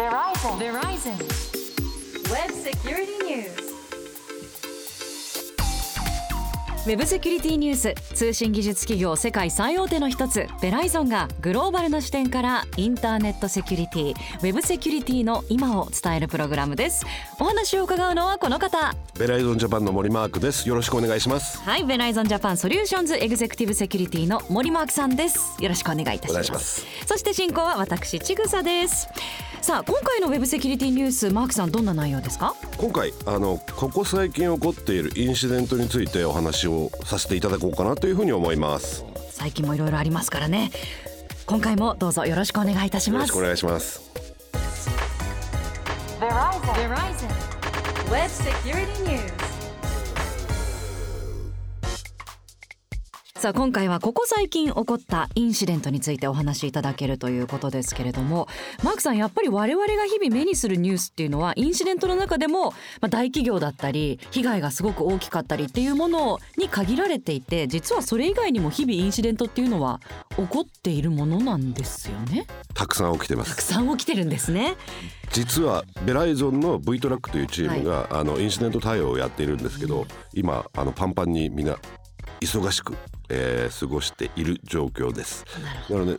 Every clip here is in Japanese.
ウェブセキュリティニュース。通信技術企業世界最大手の一つベライゾンがグローバルな視点からインターネットセキュリティ。ウェブセキュリティの今を伝えるプログラムです。お話を伺うのはこの方。ベライゾンジャパンの森マークです。よろしくお願いします。はいベライゾンジャパンソリューションズエグゼクティブセキュリティの森マークさんです。よろしくお願いいたします。お願いします。そして進行は私ちぐさですさあ今回のウェブセキュリティニュースマークさんどんな内容ですか？今回あのここ最近起こっているインシデントについてお話をさせていただこうかなというふうに思いますよ最近もいろいろありますからね今回もどうぞよろしくお願いいたしますろしくお願いします Verizon. Verizon. Web Security News. さあ今回はここ最近起こったインシデントについてお話しいただけるということですけれどもマークさんやっぱり我々が日々目にするニュースっていうのはインシデントの中でも、まあ、大企業だったり被害がすごく大きかったりっていうものに限られていて実はそれ以外にも日々インシデントっていうのは起こっているものなんですよね。たくさん起きてます。たくさん起きてるんですね実はベライゾンの V トラックというチームが、あのインシデント対応をやっているんですけど、今あのパンパンにみんな忙しく、えー過ごしている状況です。なので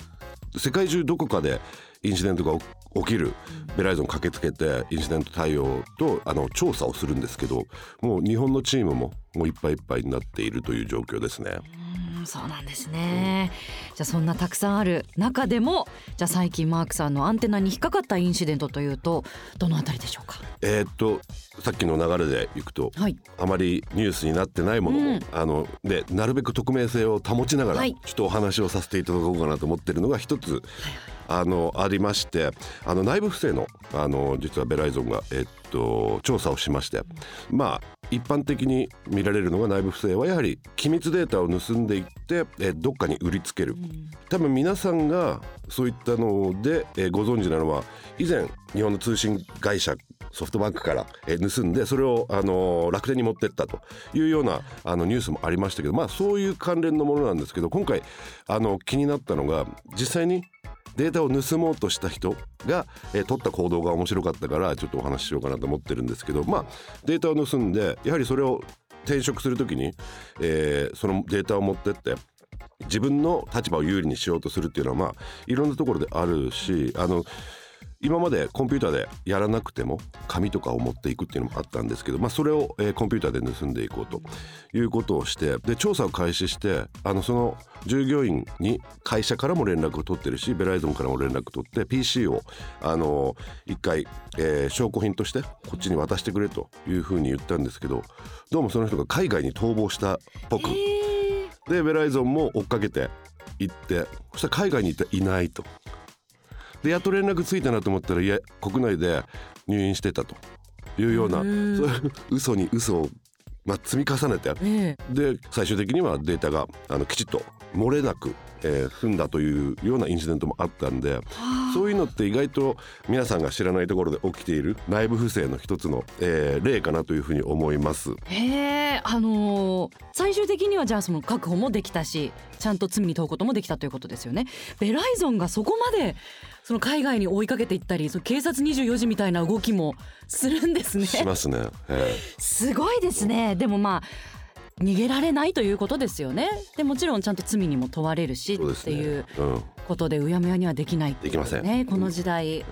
世界中どこかでインシデントが起起きるベライゾン駆けつけてインシデント対応とあの調査をするんですけどもう日本のチームももういっぱいいっぱいになっているという状況ですね。うんそうなんですね、じゃあそんなたくさんある中でもじゃあ最近マークさんのアンテナに引っかかったインシデントというとどのあたりでしょうか？えーっとさっきの流れでいくとはい。あまりニュースになってないものも、うん。あのでなるべく匿名性を保ちながら、はい。ちょっとお話をさせていただこうかなと思ってるのが一つ、あのありましてあの内部不正のあの実はベライゾンが、えっと、調査をしましてまあ一般的に見られるのが内部不正はやはり機密データを盗んでいって、えどっかに売りつける。多分皆さんがそういったので、えご存知なのは以前日本の通信会社ソフトバンクから、え盗んでそれを、あのー楽天に持ってったというようなあのニュースもありましたけどまあそういう関連のものなんですけど今回あの気になったのが実際にデータを盗もうとした人が、えー取った行動が面白かったからちょっとお話ししようかなと思ってるんですけどまあデータを盗んでやはりそれを転職する時に、えーそのデータを持ってって自分の立場を有利にしようとするっていうのはまあいろんなところであるしあの今までコンピューターでやらなくても紙とかを持っていくっていうのもあったんですけど、まあ、それを、えーコンピューターで盗んでいこうということをしてで調査を開始してあのその従業員に会社からも連絡を取ってるしベライゾンからも連絡取って PC をあの一回、えー証拠品としてこっちに渡してくれというふうに言ったんですけどどうもその人が海外に逃亡したっぽく。でベライゾンも追っかけて行ってそしたら海外にいていないとでやっと連絡ついたなと思ったらいや国内で入院してたと。いうようなそういう嘘に嘘を、まあ、積み重ねて。ええ。で最終的にはデータがあのきちっと漏れなく、えー済んだというようなインシデントもあったんでそういうのって意外と皆さんが知らないところで起きている内部不正の一つの、えー例かなというふうに思います。へえあのー最終的にはじゃあその確保もできたしちゃんと罪に問うこともできたということですよね。ベライゾンがそこまでその海外に追いかけていったりその警察24時みたいな動きもするんですね。しますね。え。すごいですね。でもまあ逃げられないということですよね。でもちろんちゃんと罪にも問われるしねっていううん。ことでうやむやにはできないっていうできません。ねこの時代、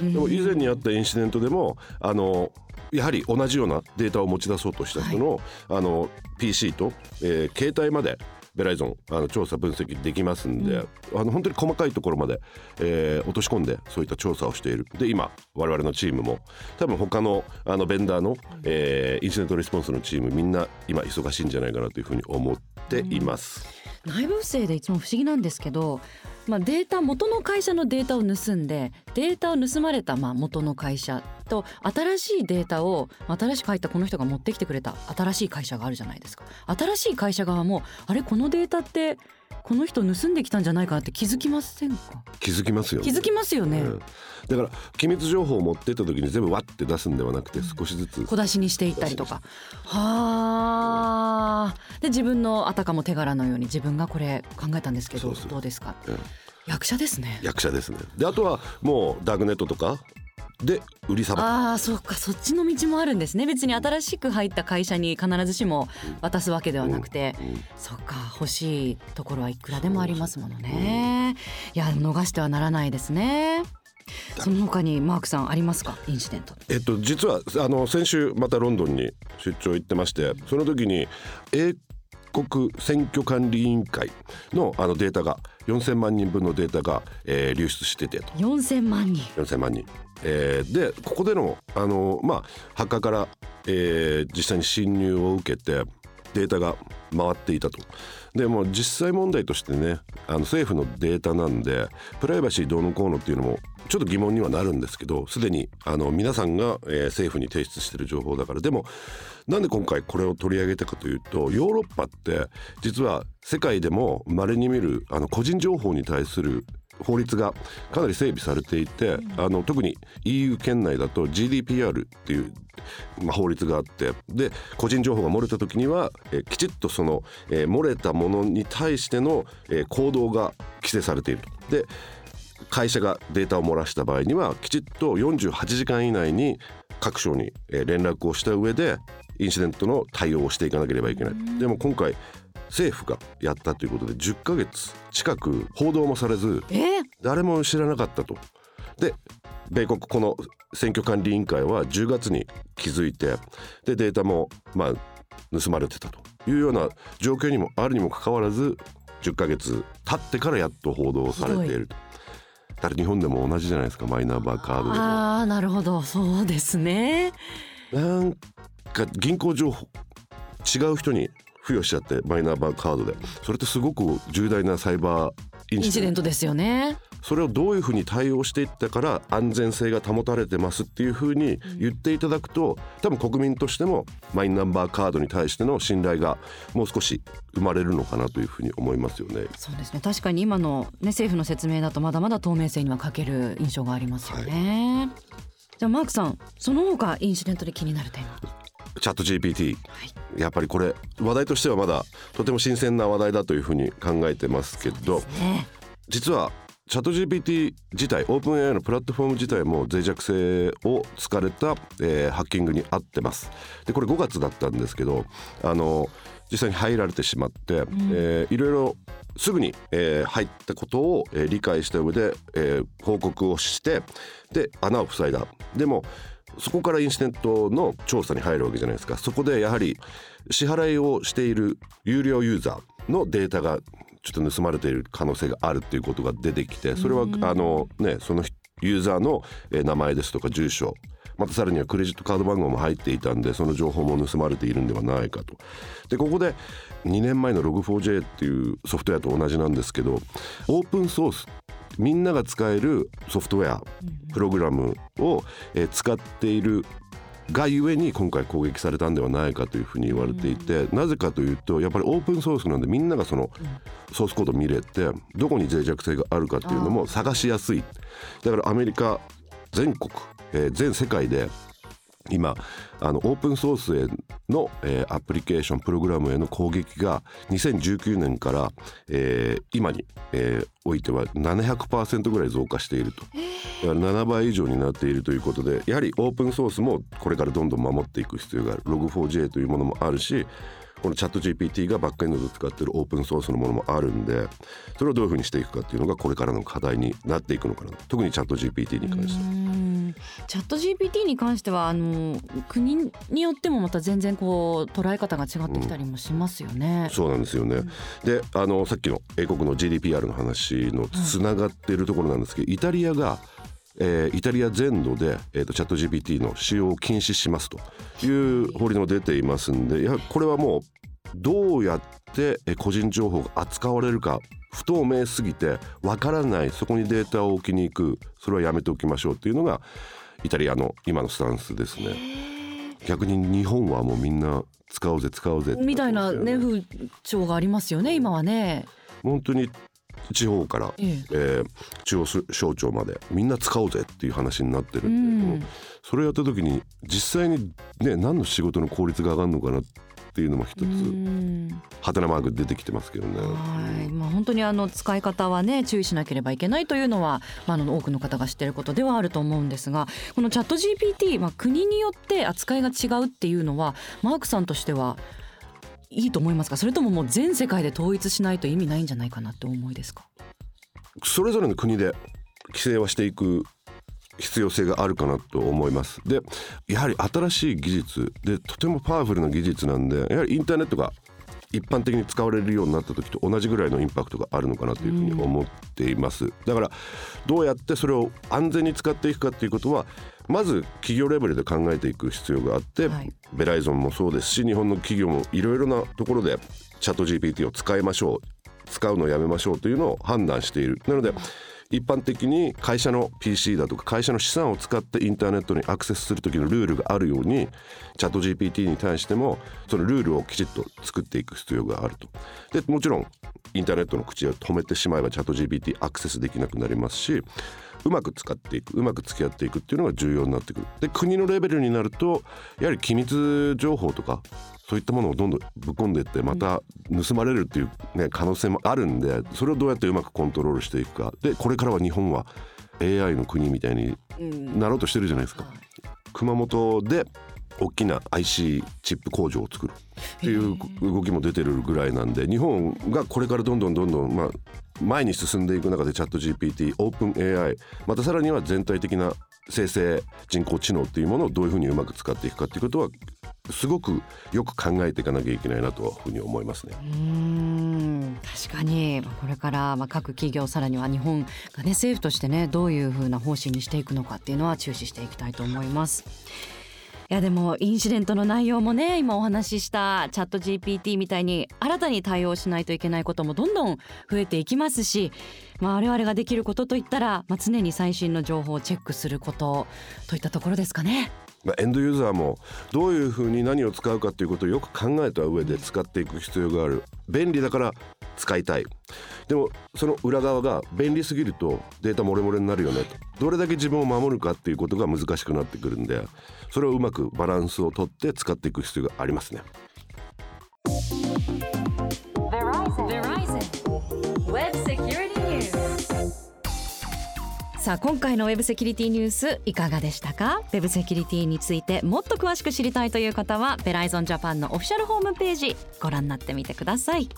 でも以前にあったインシデントでもあのやはり同じようなデータを持ち出そうとした人の,、あの PC と、えー携帯までベライゾンあの調査分析できますんで、あの本当に細かいところまで、えー落とし込んでそういった調査をしている。で今我々のチームも多分他のあのベンダーの、えーインシデントレスポンスのチームみんな今忙しいんじゃないかなというふうに思っています。内部不正でいつも不思議なんですけど、まあ、データ元の会社のデータを盗んでデータを盗まれたまあ元の会社と新しいデータを新しく入ったこの人が持ってきてくれた新しい会社があるじゃないですか。新しい会社側もあれこのデータってこの人盗んできたんじゃないかなって気づきませんか？気づきますよね。気づきますよね、うんだから機密情報を持ってった時に全部わって出すんではなくて少しずつ。小出しにしていったりとか。はあ。で自分のあたかも手柄のように自分がこれ考えたんですけどどうですかうん役者ですね。役者ですね。であとはもうダークネットとかで売りさばく。ああそうか。そっちの道もあるんですね。別に新しく入った会社に必ずしも渡すわけではなくて、うん。そっか。欲しいところはいくらでもありますものね、いや逃してはならないですね。その他にマークさんありますか？インシデント。えっと、実はあの先週またロンドンに出張行ってましてその時に英国選挙管理委員会のあのデータが4,000万人分のデータが、えー流出しててと4000万人4,000万人。えーでここでのあの、まあ、ハッカーから、えー実際に侵入を受けてデータが回っていたと。でもう実際問題としてねあの政府のデータなんでプライバシーどうのこうのっていうのもちょっと疑問にはなるんですけどすでにあの皆さんが、えー政府に提出している情報だからでもなんで今回これを取り上げたかというとヨーロッパって実は世界でも稀に見るあの個人情報に対する法律がかなり整備されていて、あの特に EU 圏内だと GDPR っていう、まあ、法律があってで個人情報が漏れた時には、えーきちっとその、えー漏れたものに対しての、えー行動が規制されていると。で会社がデータを漏らした場合にはきちっと48時間以内に各省にえー連絡をした上でインシデントの対応をしていかなければいけない。でも今回政府がやったということで10ヶ月近く報道もされずえー誰も知らなかったと。で米国この選挙管理委員会は10月に気づいてでデータもまあ盗まれてたというような状況にもあるにもかかわらず10ヶ月経ってからやっと報道されていると。だ日本でも同じじゃないですかマイナンバーカードでも。ああなるほどそうですねなんか銀行情報違う人に付与しちゃってマイナンバーカードで。それってすごく重大なサイバーイインンシデントですよね。それをどういうふうに対応していったから安全性が保たれてますっていうふうに言っていただくと多分国民としてもマイナンバーカードに対しての信頼がもう少し生まれるのかなというふうに思いますよね。そうですね。確かに今の、ね、政府の説明だとまだまだ透明性には欠ける印象がありますよね、じゃあマークさんその他インシデントで気になるテーマチャット GPT はい。やっぱりこれ話題としてはまだとても新鮮な話題だというふうに考えてますけどね。実はチャット GPT 自体オープン AI のプラットフォーム自体も脆弱性を突かれた、えーハッキングにあってます。でこれ5月だったんですけどあの実際に入られてしまって、えーいろいろすぐに、えー入ったことを、えー理解した上で、えー報告をしてで穴を塞いだ。でもそこからインシデントの調査に入るわけじゃないですかそこでやはり支払いをしている有料ユーザーのデータがちょっと盗まれている可能性があるっていうことが出てきてそれはあのねそのユーザーのえー名前ですとか住所またさらにはクレジットカード番号も入っていたんでその情報も盗まれているんではないかと。でここで2年前の Log4j っていうソフトウェアと同じなんですけどオープンソースみんなが使えるソフトウェアプログラムを、えー使っているがゆえに今回攻撃されたんではないかというふうに言われていて、なぜかというとやっぱりオープンソースなんでみんながそのソースコードを見れてどこに脆弱性があるかっていうのも探しやすい。だからアメリカ全国、えー全世界で今あのオープンソースへの、えーアプリケーションプログラムへの攻撃が2019年から、えー今に、えーおいては700%ぐらい増加していると。だから7倍以上になっているということでやはりオープンソースもこれからどんどん守っていく必要がある Log4j というものもあるしこのチャット GPT がバックエンドで使っているオープンソースのものもあるんでそれをどういうふうにしていくかっていうのがこれからの課題になっていくのかな？特にチャット GPT に関してチャット GPT に関してはあの国によってもまた全然こう捉え方が違ってきたりもしますよね。そうなんですよね。であのさっきの英国の GDPR の話のつながっているところなんですけど、イタリアが、えーイタリア全土で、えー、とチャット GPT の使用を禁止しますという法律も出ていますんでやこれはもうどうやってえー個人情報が扱われるか不透明すぎてわからないそこにデータを置きに行くそれはやめておきましょうっていうのがイタリアの今のスタンスですね。逆に日本はもうみんな使おうぜ使おうぜみたいな風潮がありますよね今はね。本当に地方から、ええ。えー中央省庁までみんな使おうぜっていう話になってるうんで、ん。それやった時に実際にね何の仕事の効率が上がるのかなっっていうのも一つうん。ハテナマーク出てきてますけどね。はい、まあ本当にあの使い方はね注意しなければいけないというのは、まあ、あの多くの方が知っていることではあると思うんですがこのチャット GPT、まあ、国によって扱いが違うっていうのはマークさんとしてはいいと思いますか？それとももう全世界で統一しないと意味ないんじゃないかなって思いですか？それぞれの国で規制はしていく必要性があるかなと思います。でやはり新しい技術でとてもパワフルな技術なんでやはりインターネットが一般的に使われるようになった時と同じぐらいのインパクトがあるのかなというふうに思っています、だからどうやってそれを安全に使っていくかっていうことはまず企業レベルで考えていく必要があって、はい。ベライゾンもそうですし日本の企業もいろいろなところでチャット GPT を使いましょう使うのをやめましょうというのを判断している。なので一般的に会社の PC だとか会社の資産を使ってインターネットにアクセスする時のルールがあるようにチャット GPT に対してもそのルールをきちっと作っていく必要があると。でもちろんインターネットの口を止めてしまえばチャット GPT アクセスできなくなりますしうまく使っていくうまく付き合っていくっていうのが重要になってくる。で国のレベルになるとやはり機密情報とかそういったものをどんどんぶっ込んでいってまた盗まれるっていう、ね、可能性もあるんでそれをどうやってうまくコントロールしていくか。でこれからは日本は AI の国みたいになろうとしてるじゃないですか。熊本で大きな IC チップ工場を作るっていう動きも出てるぐらいなんで日本がこれからどんどんどんどん、まあ、前に進んでいく中でチャット GPT オープン AI またさらには全体的な生成人工知能っていうものをどういうふうにうまく使っていくかっていうことはすごくよく考えていかなきゃいけないなというふうに思いますね。うん確かにこれから各企業さらには日本がね政府としてねどういうふうな方針にしていくのかっていうのは注視していきたいと思います。いやでもインシデントの内容もね今お話ししたチャット GPT みたいに新たに対応しないといけないこともどんどん増えていきますし、まあ、我々ができることといったら、まあ、常に最新の情報をチェックすることといったところですかね。まあ、エンドユーザーもどういうふうに何を使うかっていうことをよく考えた上で使っていく必要がある便利だから使いたい。でもその裏側が便利すぎるとデータ漏れ漏れになるよね。どれだけ自分を守るかっていうことが難しくなってくるんでそれをうまくバランスをとって使っていく必要がありますね。さあ今回のウェブセキュリティニュースいかがでしたか？ウェブセキュリティについてもっと詳しく知りたいという方はベライゾンジャパンのオフィシャルホームページご覧になってみてください。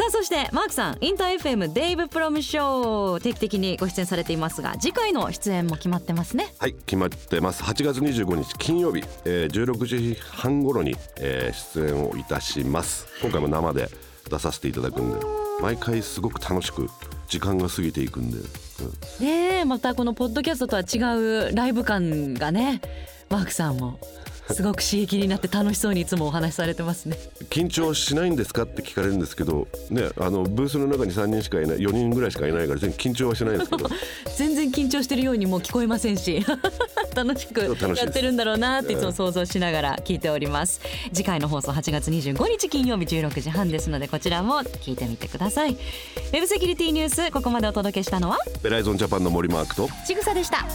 さあそしてマークさんインター FM デイブプロムショー定期的にご出演されていますが次回の出演も決まってますね。はい決まってます。8月25日金曜日、えー、16時半頃に、えー出演をいたします。今回も生で出させていただくんで毎回すごく楽しく時間が過ぎていくんで、うん。ねえまたこのポッドキャストとは違うライブ感がねマークさんもすごく刺激になって楽しそうにいつもお話しされてますね。緊張しないんですか？って聞かれるんですけどねあのブースの中に3人しかいない4人ぐらいしかいないから全然緊張はしないんですけど。全然緊張してるようにも聞こえませんし 楽しくやってるんだろうなっていつも想像しながら聞いております。次回の放送8月25日金曜日16時半ですのでこちらも聞いてみてください。ウェブセキュリティニュースここまでお届けしたのは？ベライゾンジャパンの森マークと。ちぐさでした